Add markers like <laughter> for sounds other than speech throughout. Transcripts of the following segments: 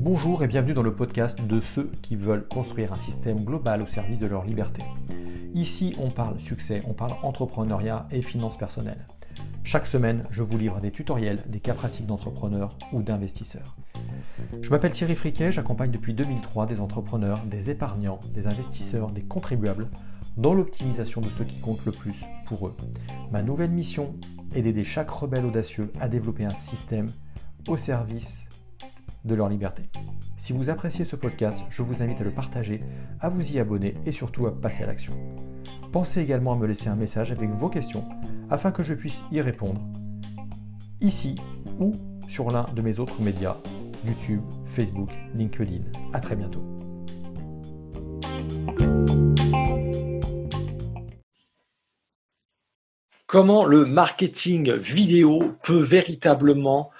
Bonjour et bienvenue dans le podcast de ceux qui veulent construire un système global au service de leur liberté. Ici, on parle succès, on parle entrepreneuriat et finances personnelles. Chaque semaine, je vous livre des tutoriels, des cas pratiques d'entrepreneurs ou d'investisseurs. Je m'appelle Thierry Friquet, j'accompagne depuis 2003 des entrepreneurs, des épargnants, des investisseurs, des contribuables dans l'optimisation de ce qui compte le plus pour eux. Ma nouvelle mission est d'aider chaque rebelle audacieux à développer un système au service de leur liberté. Si vous appréciez ce podcast, je vous invite à le partager, à vous y abonner et surtout à passer à l'action. Pensez également à me laisser un message avec vos questions afin que je puisse y répondre ici ou sur l'un de mes autres médias, YouTube, Facebook, LinkedIn. A très bientôt. Comment le marketing vidéo peut véritablement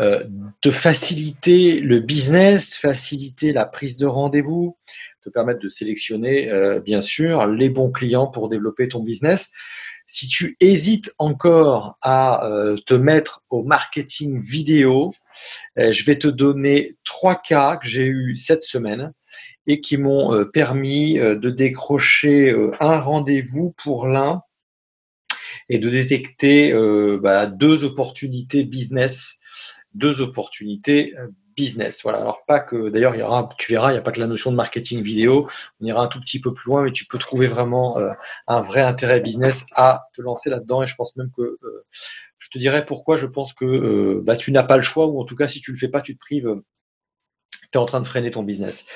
euh, te faciliter le business, faciliter la prise de rendez-vous, te permettre de sélectionner, euh, bien sûr, les bons clients pour développer ton business. Si tu hésites encore à euh, te mettre au marketing vidéo, je vais te donner trois cas que j'ai eu cette semaine et qui m'ont permis de décrocher un rendez-vous pour l'un et de détecter bah, deux opportunités business deux opportunités euh, business. Voilà. Alors pas que d'ailleurs il y aura, tu verras, il n'y a pas que la notion de marketing vidéo. On ira un tout petit peu plus loin, mais tu peux trouver vraiment euh, un vrai intérêt business à te lancer là-dedans. Et je pense même que euh, je te dirais pourquoi je pense que bah, tu n'as pas le choix, ou en tout cas si tu le fais pas, tu te prives tu es en train de freiner ton business.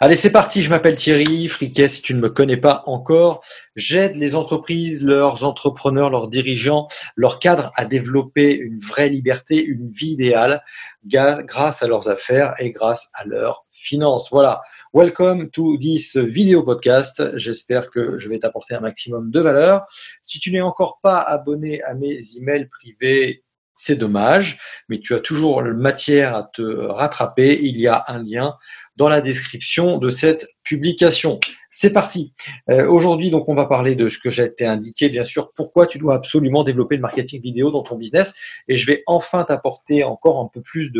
Allez, c'est parti, je m'appelle Thierry Friquet, si tu ne me connais pas encore. J'aide les entreprises, leurs entrepreneurs, leurs dirigeants, leurs cadres à développer une vraie liberté, une vie idéale grâce à leurs affaires et grâce à leurs finances. Voilà. Welcome to this video podcast. J'espère que je vais t'apporter un maximum de valeur. Si tu n'es encore pas abonné à mes emails privés, c'est dommage, mais tu as toujours matière à te rattraper. Il y a un lien dans la description de cette publication. C'est parti. Euh, aujourd'hui, donc, on va parler de ce que j'ai été indiqué, bien sûr, pourquoi tu dois absolument développer le marketing vidéo dans ton business. Et je vais enfin t'apporter encore un peu plus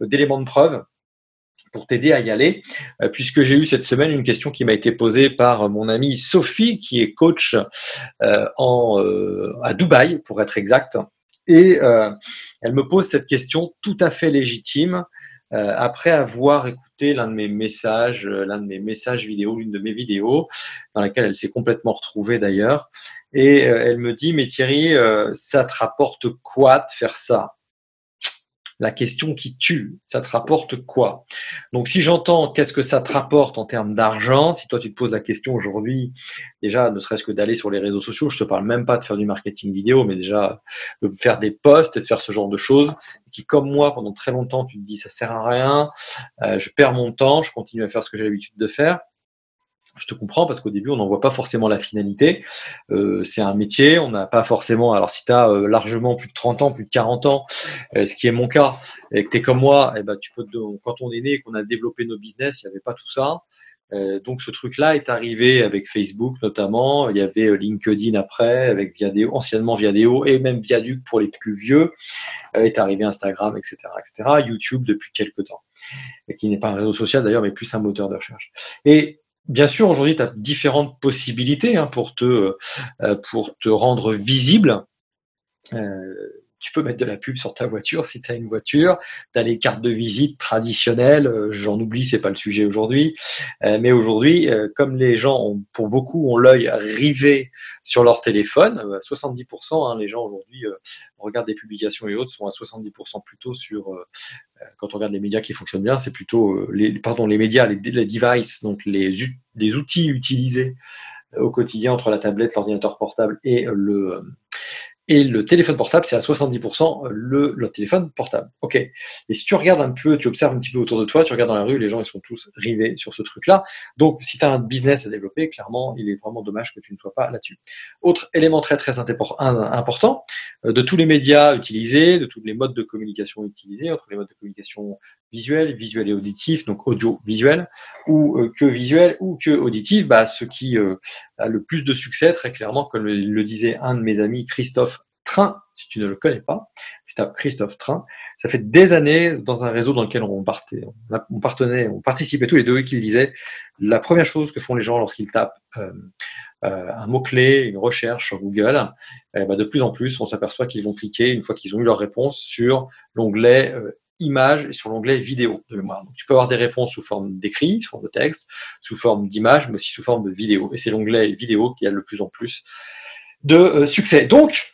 d'éléments de, preuve pour t'aider à y aller, euh, puisque j'ai eu cette semaine une question qui m'a été posée par mon amie Sophie, qui est coach euh, à Dubaï, pour être exact, et euh, elle me pose cette question tout à fait légitime euh, après avoir écouté l'un de mes messages, euh, l'un de mes messages vidéo, l'une de mes vidéos, dans laquelle elle s'est complètement retrouvée d'ailleurs. Et elle me dit, mais Thierry, ça te rapporte quoi de faire ça? La question qui tue, ça te rapporte quoi? Donc si j'entends qu'est-ce que ça te rapporte en termes d'argent, si toi tu te poses la question aujourd'hui, déjà ne serait-ce que d'aller sur les réseaux sociaux, je te parle même pas de faire du marketing vidéo, mais déjà de faire des posts et de faire ce genre de choses, qui comme moi pendant très longtemps tu te dis ça sert à rien, euh, je perds mon temps, je continue à faire ce que j'ai l'habitude de faire. Je te comprends parce qu'au début, on n'en voit pas forcément la finalité. Euh, c'est un métier, on n'a pas forcément. Alors, si tu as euh, largement plus de 30 ans, plus de 40 ans, euh, ce qui est mon cas, et que tu es comme moi, eh ben, tu peux, quand on est né et qu'on a développé nos business, il n'y avait pas tout ça. donc, ce truc-là est arrivé avec Facebook notamment. Il y avait LinkedIn après, avec Viadeo, anciennement Viadeo, et même Viaduc pour les plus vieux. est arrivé Instagram, etc., etc. YouTube depuis quelques temps, et qui n'est pas un réseau social d'ailleurs, mais plus un moteur de recherche. Et Bien sûr, aujourd'hui, tu as différentes possibilités hein, pour, te, euh, pour te rendre visible. Euh, tu peux mettre de la pub sur ta voiture si tu as une voiture. Tu as les cartes de visite traditionnelles. Euh, j'en oublie, c'est pas le sujet aujourd'hui. Euh, mais aujourd'hui, euh, comme les gens, ont, pour beaucoup, ont l'œil rivé sur leur téléphone, 70%, hein, les gens aujourd'hui regardent des publications et autres, sont à 70% plutôt sur, quand on regarde les médias qui fonctionnent bien, c'est plutôt les, pardon, les médias, les, les devices, donc les, les outils utilisés au quotidien entre la tablette, l'ordinateur portable et le, et le téléphone portable, c'est à 70% le, le, téléphone portable. OK. Et si tu regardes un peu, tu observes un petit peu autour de toi, tu regardes dans la rue, les gens, ils sont tous rivés sur ce truc-là. Donc, si tu as un business à développer, clairement, il est vraiment dommage que tu ne sois pas là-dessus. Autre élément très, très important, euh, de tous les médias utilisés, de tous les modes de communication utilisés, entre les modes de communication visuel, visuel et auditif, donc audio-visuel, ou euh, que visuel ou que auditif, bah, ce qui euh, a le plus de succès, très clairement, comme le, disait un de mes amis, Christophe Train, si tu ne le connais pas, tu tapes Christophe Train. Ça fait des années dans un réseau dans lequel on partait, on, partenait, on participait tous les deux et qu'il disait la première chose que font les gens lorsqu'ils tapent euh, euh, un mot-clé, une recherche sur Google, eh ben, de plus en plus, on s'aperçoit qu'ils vont cliquer, une fois qu'ils ont eu leur réponse, sur l'onglet euh, images et sur l'onglet vidéo de mémoire. Donc, tu peux avoir des réponses sous forme d'écrit, sous forme de texte, sous forme d'image, mais aussi sous forme de vidéo. Et c'est l'onglet vidéo qui a le plus en plus de succès. Donc,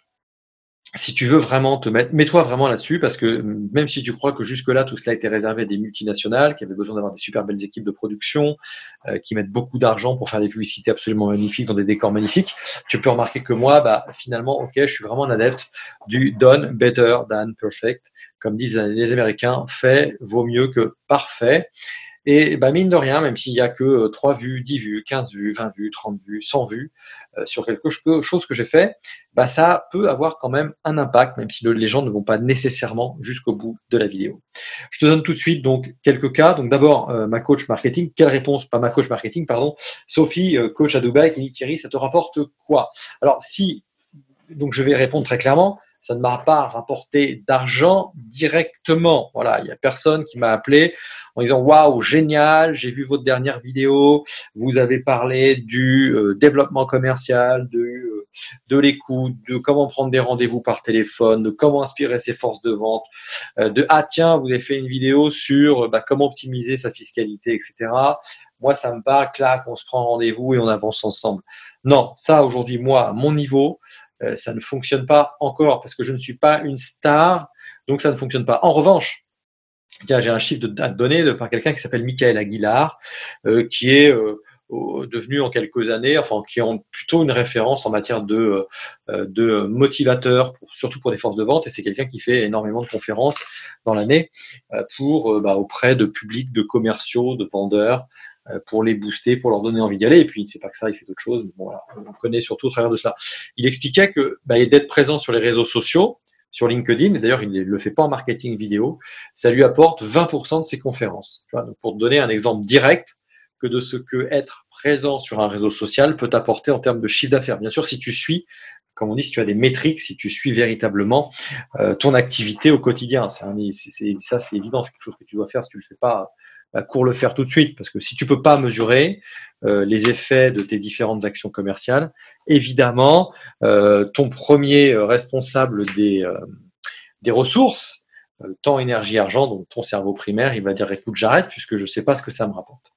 si tu veux vraiment te mettre, mets-toi vraiment là-dessus parce que même si tu crois que jusque-là tout cela était réservé à des multinationales qui avaient besoin d'avoir des super belles équipes de production, euh, qui mettent beaucoup d'argent pour faire des publicités absolument magnifiques dans des décors magnifiques, tu peux remarquer que moi, bah finalement, ok, je suis vraiment un adepte du done better than perfect, comme disent les Américains, fait vaut mieux que parfait. Et bah, mine de rien, même s'il n'y a que 3 euh, vues, 10 vues, 15 vues, 20 vues, 30 vues, 100 vues euh, sur quelque chose que j'ai fait, bah, ça peut avoir quand même un impact, même si les gens ne vont pas nécessairement jusqu'au bout de la vidéo. Je te donne tout de suite donc quelques cas. Donc d'abord, euh, ma coach marketing. Quelle réponse? Pas ma coach marketing, pardon. Sophie, coach à Dubaï, qui dit Thierry, ça te rapporte quoi? Alors si, donc je vais répondre très clairement ça ne m'a pas rapporté d'argent directement. Voilà, il n'y a personne qui m'a appelé en disant waouh génial, j'ai vu votre dernière vidéo, vous avez parlé du euh, développement commercial, de euh, de l'écoute, de comment prendre des rendez-vous par téléphone, de comment inspirer ses forces de vente, euh, de ah tiens vous avez fait une vidéo sur bah, comment optimiser sa fiscalité, etc. Moi ça me parle, clac, on se prend rendez-vous et on avance ensemble. Non, ça aujourd'hui moi mon niveau euh, ça ne fonctionne pas encore parce que je ne suis pas une star, donc ça ne fonctionne pas. En revanche, j'ai un chiffre de, à donner de, par quelqu'un qui s'appelle Michael Aguilar, euh, qui est euh, devenu en quelques années, enfin qui ont plutôt une référence en matière de, de motivateur, surtout pour les forces de vente, et c'est quelqu'un qui fait énormément de conférences dans l'année pour bah, auprès de publics, de commerciaux, de vendeurs, pour les booster, pour leur donner envie d'y aller. Et puis, il ne fait pas que ça, il fait d'autres choses. On connaît surtout au travers de cela. Il expliquait que bah, d'être présent sur les réseaux sociaux, sur LinkedIn, et d'ailleurs, il ne le fait pas en marketing vidéo, ça lui apporte 20% de ses conférences. Donc pour te donner un exemple direct que de ce que être présent sur un réseau social peut t'apporter en termes de chiffre d'affaires. Bien sûr, si tu suis comme on dit, si tu as des métriques, si tu suis véritablement euh, ton activité au quotidien. C'est ça, c'est évident, c'est quelque chose que tu dois faire. Si tu le fais pas, bah, cours le faire tout de suite, parce que si tu peux pas mesurer euh, les effets de tes différentes actions commerciales, évidemment, euh, ton premier responsable des, euh, ressources, temps, énergie, argent, donc ton cerveau primaire, il va dire écoute, j'arrête puisque je ne sais pas ce que ça me rapporte.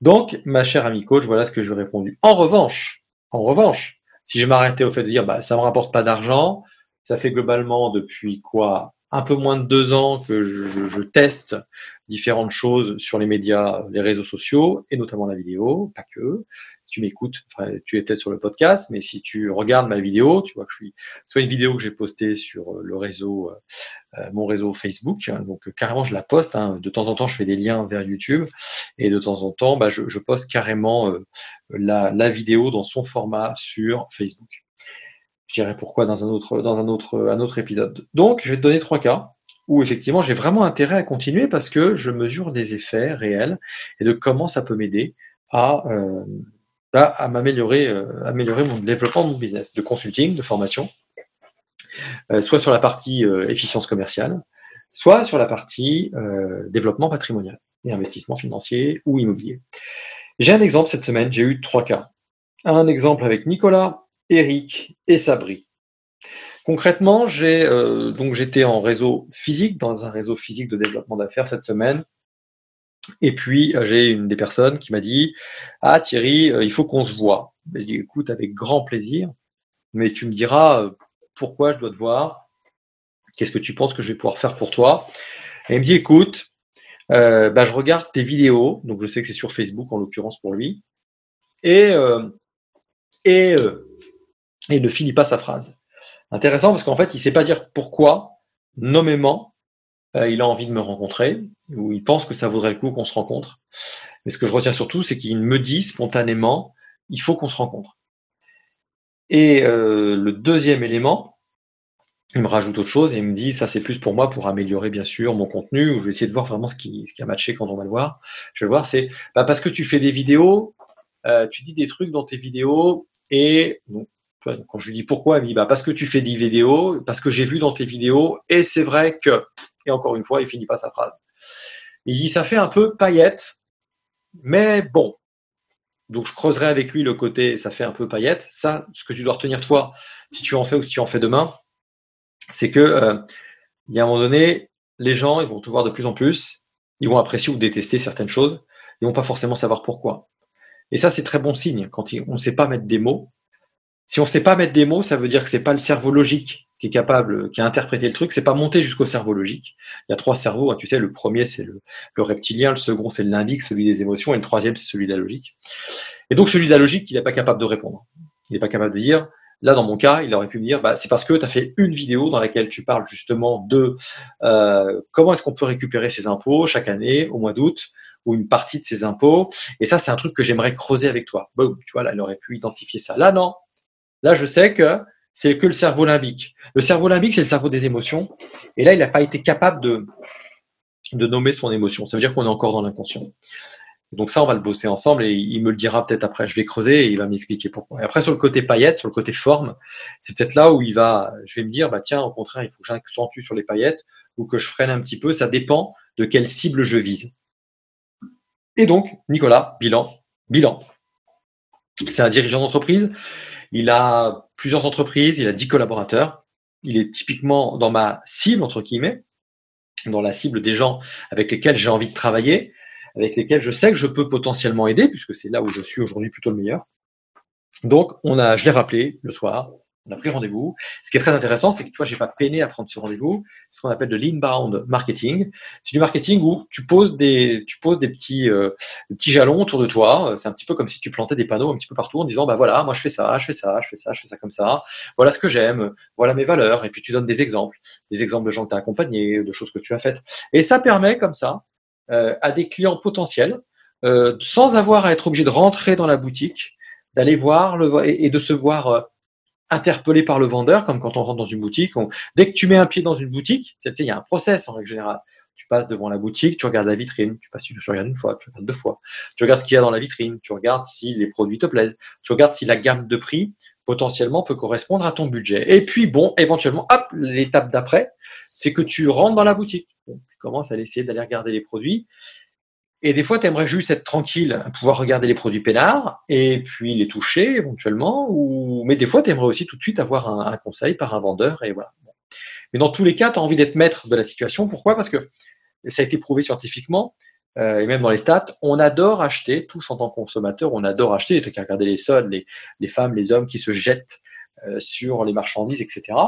Donc, ma chère amie coach, voilà ce que je lui ai répondu. En revanche, en revanche, si je m'arrêtais au fait de dire bah, ça me rapporte pas d'argent, ça fait globalement depuis quoi? Un peu moins de deux ans que je, teste différentes choses sur les médias, les réseaux sociaux, et notamment la vidéo, pas que. Si tu m'écoutes, enfin, tu peut-être sur le podcast, mais si tu regardes ma vidéo, tu vois que je suis soit une vidéo que j'ai postée sur le réseau, euh, mon réseau Facebook, hein, donc carrément je la poste. Hein, de temps en temps, je fais des liens vers YouTube, et de temps en temps, bah, je, poste carrément euh, la vidéo dans son format sur Facebook. Je dirais pourquoi dans un autre, dans un autre, un autre épisode. Donc, je vais te donner trois cas où effectivement j'ai vraiment intérêt à continuer parce que je mesure des effets réels et de comment ça peut m'aider à, euh, à, m'améliorer, euh, améliorer mon développement de mon business, de consulting, de formation, euh, soit sur la partie efficience commerciale, soit sur la partie développement patrimonial et investissement financier ou immobilier. J'ai un exemple cette semaine, j'ai eu trois cas. Un exemple avec Nicolas, Eric et Sabri. Concrètement, j'ai euh, donc j'étais en réseau physique, dans un réseau physique de développement d'affaires cette semaine. Et puis euh, j'ai une des personnes qui m'a dit Ah Thierry, euh, il faut qu'on se voit. J'ai dit écoute, avec grand plaisir, mais tu me diras pourquoi je dois te voir, qu'est-ce que tu penses que je vais pouvoir faire pour toi? Et il me dit écoute, bah, je regarde tes vidéos, donc je sais que c'est sur Facebook en l'occurrence pour lui, et, et et ne finit pas sa phrase. Intéressant parce qu'en fait, il ne sait pas dire pourquoi, nommément, euh, il a envie de me rencontrer, ou il pense que ça vaudrait le coup qu'on se rencontre. Mais ce que je retiens surtout, c'est qu'il me dit spontanément, il faut qu'on se rencontre. Et euh, le deuxième élément, il me rajoute autre chose et il me dit, ça c'est plus pour moi pour améliorer bien sûr mon contenu, ou je vais essayer de voir vraiment ce qui, ce qui a matché quand on va le voir. Je vais voir, c'est bah, parce que tu fais des vidéos, euh, tu dis des trucs dans tes vidéos, et Quand je lui dis pourquoi, il me dit bah, parce que tu fais des vidéos, parce que j'ai vu dans tes vidéos, et c'est vrai que. Et encore une fois, il finit pas sa phrase. Il dit ça fait un peu paillette, mais bon. Donc je creuserai avec lui le côté ça fait un peu paillette. Ça, ce que tu dois retenir toi, si tu en fais ou si tu en fais demain, c'est que euh, il y a un moment donné, les gens ils vont te voir de plus en plus, ils vont apprécier ou détester certaines choses, ils vont pas forcément savoir pourquoi. Et ça, c'est très bon signe quand on ne sait pas mettre des mots. Si on ne sait pas mettre des mots, ça veut dire que c'est pas le cerveau logique qui est capable, qui a interprété le truc, c'est pas monté jusqu'au cerveau logique. Il y a trois cerveaux, hein, tu sais, le premier c'est le, reptilien, le second c'est le limbique, celui des émotions, et le troisième c'est celui de la logique. Et donc celui de la logique, il n'est pas capable de répondre. Il n'est pas capable de dire, là dans mon cas, il aurait pu me dire, bah, c'est parce que tu as fait une vidéo dans laquelle tu parles justement de euh, comment est-ce qu'on peut récupérer ses impôts chaque année au mois d'août, ou une partie de ses impôts. Et ça, c'est un truc que j'aimerais creuser avec toi. Boum, tu vois, là, il aurait pu identifier ça. Là, non. Là, je sais que c'est que le cerveau limbique. Le cerveau limbique, c'est le cerveau des émotions. Et là, il n'a pas été capable de, de nommer son émotion. Ça veut dire qu'on est encore dans l'inconscient. Donc ça, on va le bosser ensemble et il me le dira peut-être après. Je vais creuser et il va m'expliquer pourquoi. Et après, sur le côté paillettes, sur le côté forme, c'est peut-être là où il va, je vais me dire, bah tiens, au contraire, il faut que j'accentue sur les paillettes ou que je freine un petit peu. Ça dépend de quelle cible je vise. Et donc, Nicolas, bilan, bilan. C'est un dirigeant d'entreprise. Il a plusieurs entreprises, il a 10 collaborateurs. Il est typiquement dans ma cible, entre guillemets, dans la cible des gens avec lesquels j'ai envie de travailler, avec lesquels je sais que je peux potentiellement aider, puisque c'est là où je suis aujourd'hui plutôt le meilleur. Donc, on a, je l'ai rappelé le soir, on a pris rendez-vous. Ce qui est très intéressant, c'est que tu vois, j'ai pas peiné à prendre ce rendez-vous. C'est ce qu'on appelle de l'inbound marketing. C'est du marketing où tu poses des, tu poses des petits, euh, petits jalons autour de toi. C'est un petit peu comme si tu plantais des panneaux un petit peu partout en disant, bah voilà, moi je fais ça, je fais ça, je fais ça, je fais ça comme ça. Voilà ce que j'aime, voilà mes valeurs. Et puis tu donnes des exemples, des exemples de gens que tu as accompagnés, de choses que tu as faites. Et ça permet comme ça euh, à des clients potentiels, euh, sans avoir à être obligé de rentrer dans la boutique, d'aller voir le, et, de se voir euh, interpellé par le vendeur, comme quand on rentre dans une boutique. dès que tu mets un pied dans une boutique, il y a un process en règle générale. Tu passes devant la boutique, tu regardes la vitrine, tu passes, tu regardes une fois, tu regardes deux fois, tu regardes ce qu'il y a dans la vitrine, tu regardes si les produits te plaisent, tu regardes si la gamme de prix potentiellement peut correspondre à ton budget. Et puis bon, éventuellement, hop, l'étape d'après, c'est que tu rentres dans la boutique. tu commences à essayer d'aller regarder les produits et des fois, tu aimerais juste être tranquille, pouvoir regarder les produits peinards et puis les toucher éventuellement. Ou... Mais des fois, tu aimerais aussi tout de suite avoir un, conseil par un vendeur. Et voilà. Mais dans tous les cas, tu as envie d'être maître de la situation. Pourquoi? Parce que ça a été prouvé scientifiquement, euh, et même dans les stats, on adore acheter, tous en tant que consommateurs, on adore acheter. Tu as qu'à regarder les soldes, les, les, femmes, les hommes qui se jettent euh, sur les marchandises, etc.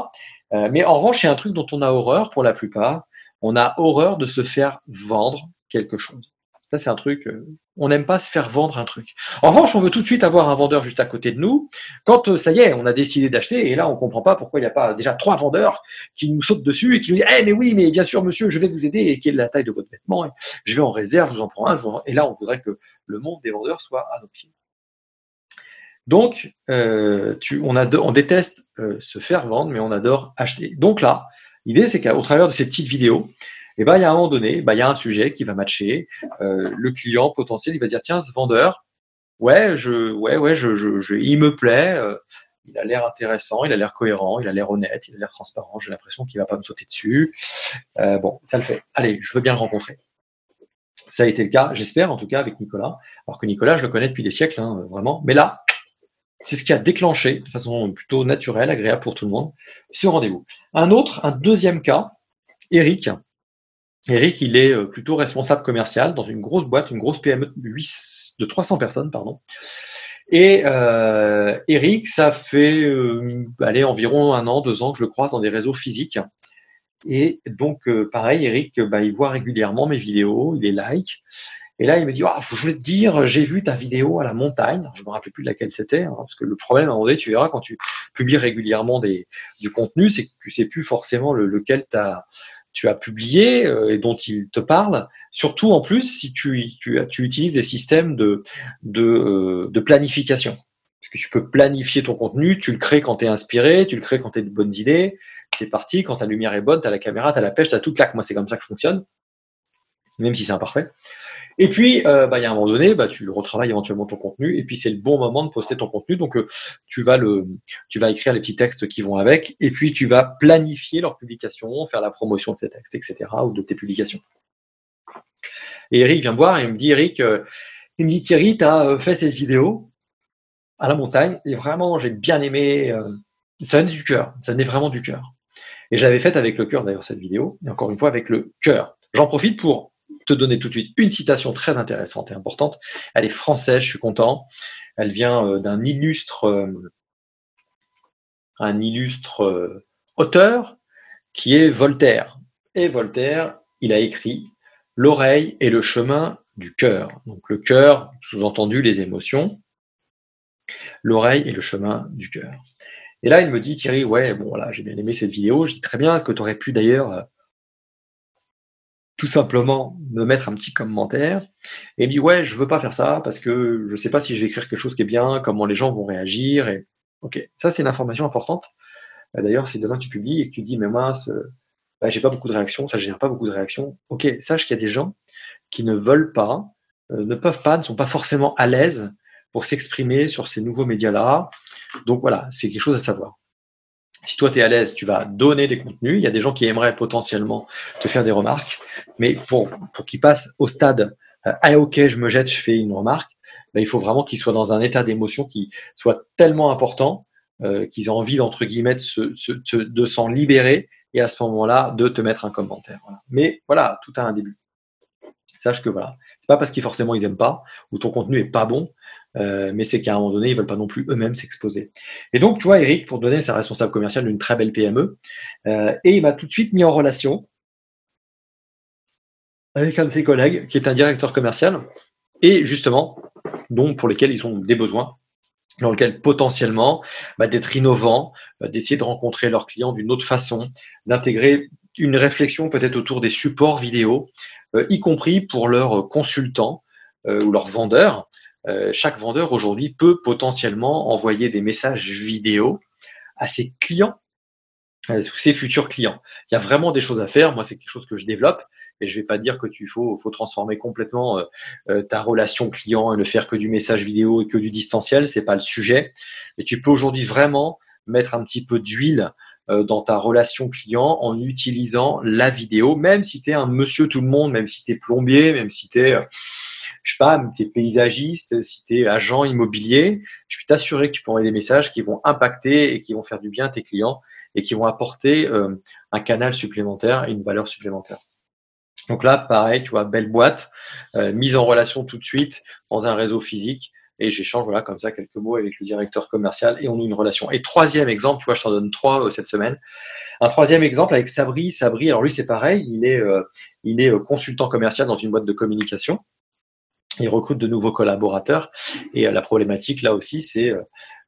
Euh, mais en revanche, il y a un truc dont on a horreur pour la plupart. On a horreur de se faire vendre quelque chose. Ça, c'est un truc, euh, on n'aime pas se faire vendre un truc. En revanche, on veut tout de suite avoir un vendeur juste à côté de nous. Quand euh, ça y est, on a décidé d'acheter, et là, on comprend pas pourquoi il n'y a pas déjà trois vendeurs qui nous sautent dessus et qui nous disent, eh, mais oui, mais bien sûr, monsieur, je vais vous aider, et quelle est la taille de votre vêtement? je vais en réserve, je vous en prends un, et là, on voudrait que le monde des vendeurs soit à nos pieds. Donc, euh, on déteste se faire vendre, mais on adore acheter. Donc là, l'idée, c'est qu'au travers de ces petites vidéos, et ben il y a un moment donné, ben, il y a un sujet qui va matcher. Euh, le client potentiel, il va dire tiens, ce vendeur, ouais, je, ouais, ouais, je, je, il me plaît. Euh, il a l'air intéressant, il a l'air cohérent, il a l'air honnête, il a l'air transparent. J'ai l'impression qu'il va pas me sauter dessus. Euh, bon, ça le fait. Allez, je veux bien le rencontrer. Ça a été le cas, j'espère en tout cas avec Nicolas. Alors que Nicolas, je le connais depuis des siècles, hein, vraiment. Mais là, c'est ce qui a déclenché de façon plutôt naturelle, agréable pour tout le monde, ce rendez-vous. Un autre, un deuxième cas, Eric, Eric, il est euh, plutôt responsable commercial dans une grosse boîte, une grosse PME de 300 personnes, pardon. Et euh, Eric, ça fait euh, allez, environ un an, deux ans que je le croise dans des réseaux physiques. Et donc, pareil, Eric, bah, il voit régulièrement mes vidéos, il les like. Et là, il me dit, oh, je voulais te dire, j'ai vu ta vidéo à la montagne. Je me rappelle plus de laquelle c'était, hein, parce que le problème, à un moment donné, tu verras quand tu publies régulièrement du contenu, c'est que tu sais plus forcément le, lequel tu as tu as publié euh, et dont il te parle, surtout en plus si tu, tu, tu utilises des systèmes de, de, euh, planification. Parce que tu peux planifier ton contenu, tu le crées quand tu es inspiré, tu le crées quand tu de bonnes idées, c'est parti, quand ta lumière est bonne, tu as la caméra, tu as la pêche, tu as tout claque. Moi, c'est comme ça que je fonctionne. même si c'est imparfait. Et puis, euh, bah, il y a un moment donné, bah, tu retravailles éventuellement ton contenu, et puis c'est le bon moment de poster ton contenu. Donc, euh, tu vas le, tu vas écrire les petits textes qui vont avec, et puis tu vas planifier leur publication, faire la promotion de ces textes, etc., ou de tes publications. Et Eric vient me voir et il me dit, Eric, euh, il me dit, Thierry, tu as fait cette vidéo à la montagne, et vraiment, j'ai bien aimé, ça venait du cœur, ça venait vraiment du cœur. Et j'avais fait avec le cœur d'ailleurs cette vidéo, et encore une fois avec le cœur. J'en profite pour donner tout de suite une citation très intéressante et importante. Elle est française, je suis content. Elle vient euh, d'un illustre, euh, illustre euh, auteur qui est Voltaire. Et Voltaire, il a écrit L'oreille est le chemin du cœur. Donc le cœur, sous-entendu les émotions. L'oreille est le chemin du cœur. Et là, il me dit, Thierry, ouais, bon, là, j'ai bien aimé cette vidéo. Je dis très bien, est-ce que tu aurais pu d'ailleurs tout simplement me mettre un petit commentaire et me dit ouais je veux pas faire ça parce que je sais pas si je vais écrire quelque chose qui est bien, comment les gens vont réagir et ok ça c'est une information importante. Euh, d'ailleurs si demain tu publies et que tu dis mais moi bah, j'ai pas beaucoup de réactions, ça génère pas beaucoup de réactions. Ok sache qu'il y a des gens qui ne veulent pas, euh, ne peuvent pas, ne sont pas forcément à l'aise pour s'exprimer sur ces nouveaux médias là. Donc voilà c'est quelque chose à savoir si toi tu es à l'aise, tu vas donner des contenus. Il y a des gens qui aimeraient potentiellement te faire des remarques, mais pour, pour qu'ils passent au stade euh, Ah ok, je me jette, je fais une remarque, ben, il faut vraiment qu'ils soient dans un état d'émotion qui soit tellement important euh, qu'ils aient envie, d'entre guillemets, de s'en libérer et à ce moment-là, de te mettre un commentaire. Mais voilà, tout a un début. Sache que voilà, c'est pas parce qu'ils forcément ils aiment pas ou ton contenu est pas bon euh, mais c'est qu'à un moment donné, ils veulent pas non plus eux-mêmes s'exposer. Et donc, tu vois, Eric, pour donner sa responsable commerciale d'une très belle PME, euh, et il m'a tout de suite mis en relation avec un de ses collègues, qui est un directeur commercial, et justement, donc pour lesquels ils ont des besoins, dans lesquels potentiellement bah, d'être innovants, euh, d'essayer de rencontrer leurs clients d'une autre façon, d'intégrer une réflexion peut-être autour des supports vidéo, y compris pour leurs consultants ou leurs vendeurs, euh, chaque vendeur aujourd'hui peut potentiellement envoyer des messages vidéo à ses clients, à ses futurs clients. Il y a vraiment des choses à faire. Moi, c'est quelque chose que je développe. Et je vais pas dire que tu faut, faut transformer complètement euh, euh, ta relation client et ne faire que du message vidéo et que du distanciel. C'est pas le sujet. Mais tu peux aujourd'hui vraiment mettre un petit peu d'huile dans ta relation client en utilisant la vidéo, même si tu es un monsieur tout le monde, même si tu es plombier, même si tu es je sais pas, tu es paysagiste, si tu es agent immobilier, je peux t'assurer que tu peux envoyer des messages qui vont impacter et qui vont faire du bien à tes clients et qui vont apporter euh, un canal supplémentaire et une valeur supplémentaire. Donc là, pareil, tu vois, belle boîte, euh, mise en relation tout de suite dans un réseau physique et j'échange voilà comme ça quelques mots avec le directeur commercial et on a une relation. Et troisième exemple, tu vois, je t'en donne trois euh, cette semaine. Un troisième exemple avec Sabri. Sabri, alors lui c'est pareil, il est il est consultant commercial dans une boîte de communication il recrute de nouveaux collaborateurs. Et euh, la problématique là aussi, c'est euh,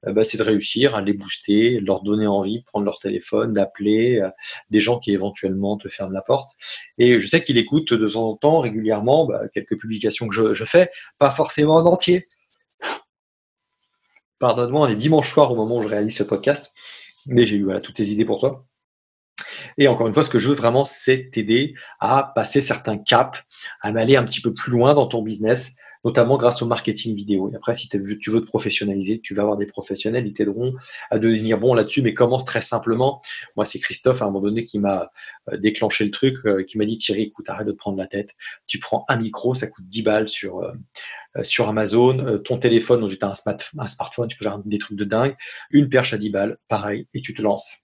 bah, de réussir à les booster, leur donner envie de prendre leur téléphone, d'appeler euh, des gens qui éventuellement te ferment la porte. Et je sais qu'il écoute de temps en temps, régulièrement, bah, quelques publications que je, fais, pas forcément en entier. Pardonne-moi, on est dimanche soir au moment où je réalise ce podcast, mais j'ai eu toutes tes idées pour toi. Et encore une fois, ce que je veux vraiment, c'est t'aider à passer certains caps, à aller un petit peu plus loin dans ton business, notamment grâce au marketing vidéo. Et après, si tu veux te professionnaliser, tu vas avoir des professionnels, ils t'aideront à devenir bon là-dessus, mais commence très simplement. Moi, c'est Christophe, à un moment donné, qui m'a euh, déclenché le truc, euh, qui m'a dit, Thierry, écoute, arrête de te prendre la tête. Tu prends un micro, ça coûte 10 balles sur, euh, Amazon. ton téléphone, donc j'étais un smartphone, tu peux faire des trucs de dingue. Une perche à 10 balles, pareil, et tu te lances.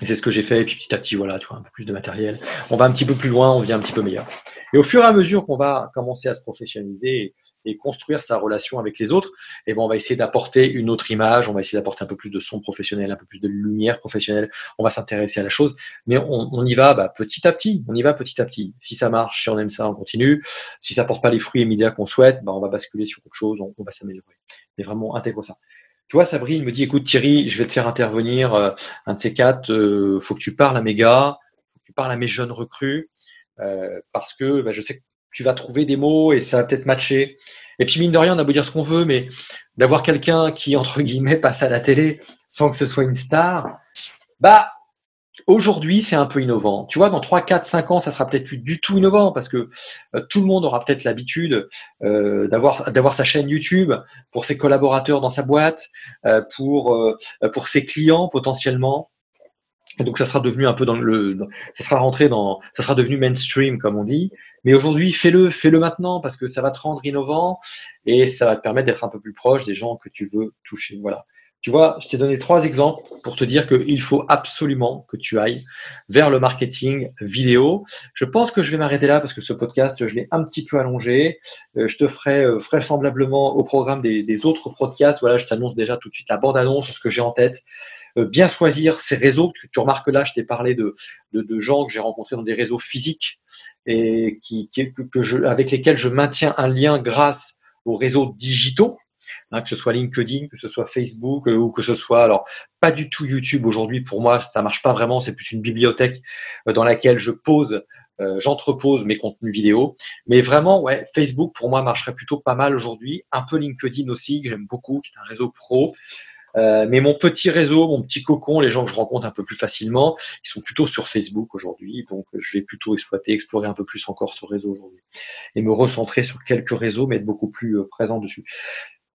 Et c'est ce que j'ai fait. Et puis petit à petit, voilà, tu un peu plus de matériel. On va un petit peu plus loin, on devient un petit peu meilleur. Et au fur et à mesure qu'on va commencer à se professionnaliser et, construire sa relation avec les autres, et eh ben, on va essayer d'apporter une autre image, on va essayer d'apporter un peu plus de son professionnel, un peu plus de lumière professionnelle. On va s'intéresser à la chose, mais on, y va bah, petit à petit. On y va petit à petit. Si ça marche, si on aime ça, on continue. Si ça porte pas les fruits immédiats qu'on souhaite, bah, on va basculer sur autre chose, on, on va s'améliorer. Mais vraiment intègre ça. Tu vois, Sabri, il me dit, écoute Thierry, je vais te faire intervenir euh, un de ces quatre, euh, faut que tu parles à mes gars, faut que tu parles à mes jeunes recrues, euh, parce que bah, je sais que tu vas trouver des mots et ça va peut-être matcher. Et puis mine de rien, on a beau dire ce qu'on veut, mais d'avoir quelqu'un qui, entre guillemets, <laughs> passe à la télé sans que ce soit une star, bah Aujourd'hui, c'est un peu innovant. Tu vois, dans 3, 4, 5 ans, ça sera peut-être plus du tout innovant parce que euh, tout le monde aura peut-être l'habitude euh, d'avoir sa chaîne YouTube pour ses collaborateurs dans sa boîte, euh, pour ses clients potentiellement. Donc ça sera devenu un peu dans le ça sera rentré dans ça sera devenu mainstream comme on dit. Mais aujourd'hui, fais-le, fais-le maintenant parce que ça va te rendre innovant et ça va te permettre d'être un peu plus proche des gens que tu veux toucher. Voilà. Tu vois, je t'ai donné trois exemples pour te dire qu'il faut absolument que tu ailles vers le marketing vidéo. Je pense que je vais m'arrêter là parce que ce podcast, je l'ai un petit peu allongé. Euh, je te ferai euh, vraisemblablement au programme des, autres podcasts. Voilà, je t'annonce déjà tout de suite la bande-annonce, ce que j'ai en tête. Euh, bien choisir ces réseaux. Tu, remarques là, je t'ai parlé de, de, gens que j'ai rencontrés dans des réseaux physiques et qui, que je, avec lesquels je maintiens un lien grâce aux réseaux digitaux. Hein, que ce soit LinkedIn, que ce soit Facebook euh, ou que ce soit alors pas du tout YouTube aujourd'hui pour moi ça marche pas vraiment c'est plus une bibliothèque euh, dans laquelle je pose euh, j'entrepose mes contenus vidéo mais vraiment ouais Facebook pour moi marcherait plutôt pas mal aujourd'hui un peu LinkedIn aussi que j'aime beaucoup qui est un réseau pro mais mon petit réseau, mon petit cocon, les gens que je rencontre un peu plus facilement, ils sont plutôt sur Facebook aujourd'hui. Donc, je vais plutôt exploiter, explorer un peu plus encore ce réseau aujourd'hui. Et me recentrer sur quelques réseaux, mais être beaucoup plus présent dessus.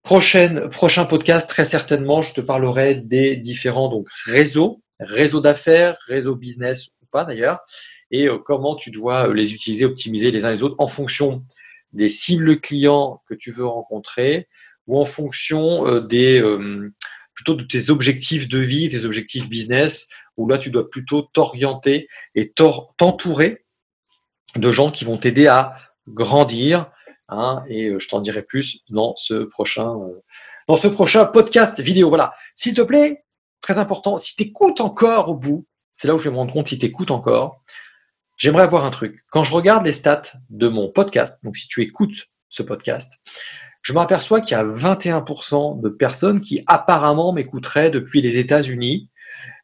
Prochain podcast, très certainement, je te parlerai des différents donc, réseaux, réseaux d'affaires, réseaux business ou pas d'ailleurs, et euh, comment tu dois euh, les utiliser, optimiser les uns les autres en fonction des cibles clients que tu veux rencontrer ou en fonction euh, des plutôt de tes objectifs de vie, tes objectifs business, où là tu dois plutôt t'orienter et t'entourer de gens qui vont t'aider à grandir, Hein, et euh, je t'en dirai plus dans ce prochain, euh, dans ce prochain podcast vidéo. Voilà. S'il te plaît, très important, si tu écoutes encore au bout, c'est là où je vais me rendre compte si tu écoutes encore, j'aimerais avoir un truc. Quand je regarde les stats de mon podcast, donc si tu écoutes ce podcast, je m'aperçois qu'il y a 21% de personnes qui apparemment m'écouteraient depuis les États-Unis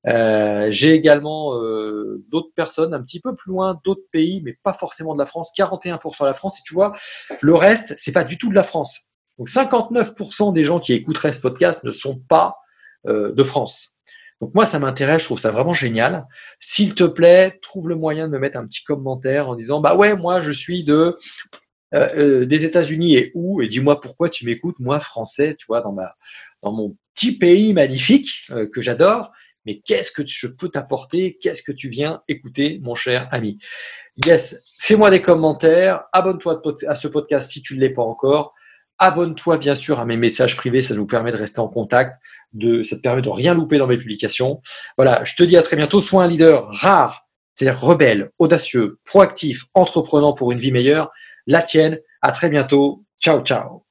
euh, j'ai également euh, d'autres personnes un petit peu plus loin, d'autres pays, mais pas forcément de la France. 41% de la France. Et tu vois, le reste, c'est pas du tout de la France. Donc 59% des gens qui écouteraient ce podcast ne sont pas euh, de France. Donc moi, ça m'intéresse, je trouve ça vraiment génial. S'il te plaît, trouve le moyen de me mettre un petit commentaire en disant, bah ouais, moi, je suis de des États-Unis et où? Et dis-moi pourquoi tu m'écoutes, moi, français, tu vois, dans ma dans mon petit pays magnifique que j'adore mais qu'est-ce que je peux t'apporter? Qu'est-ce que tu viens écouter, mon cher ami? Yes, fais-moi des commentaires, abonne-toi à ce podcast si tu ne l'es pas encore. Abonne-toi bien sûr à mes messages privés, ça nous permet de rester en contact, de, ça te permet de rien louper dans mes publications. Voilà, je te dis à très bientôt. Sois un leader rare, c'est-à-dire rebelle, audacieux, proactif, entreprenant pour une vie meilleure. La tienne. À très bientôt. Ciao, ciao.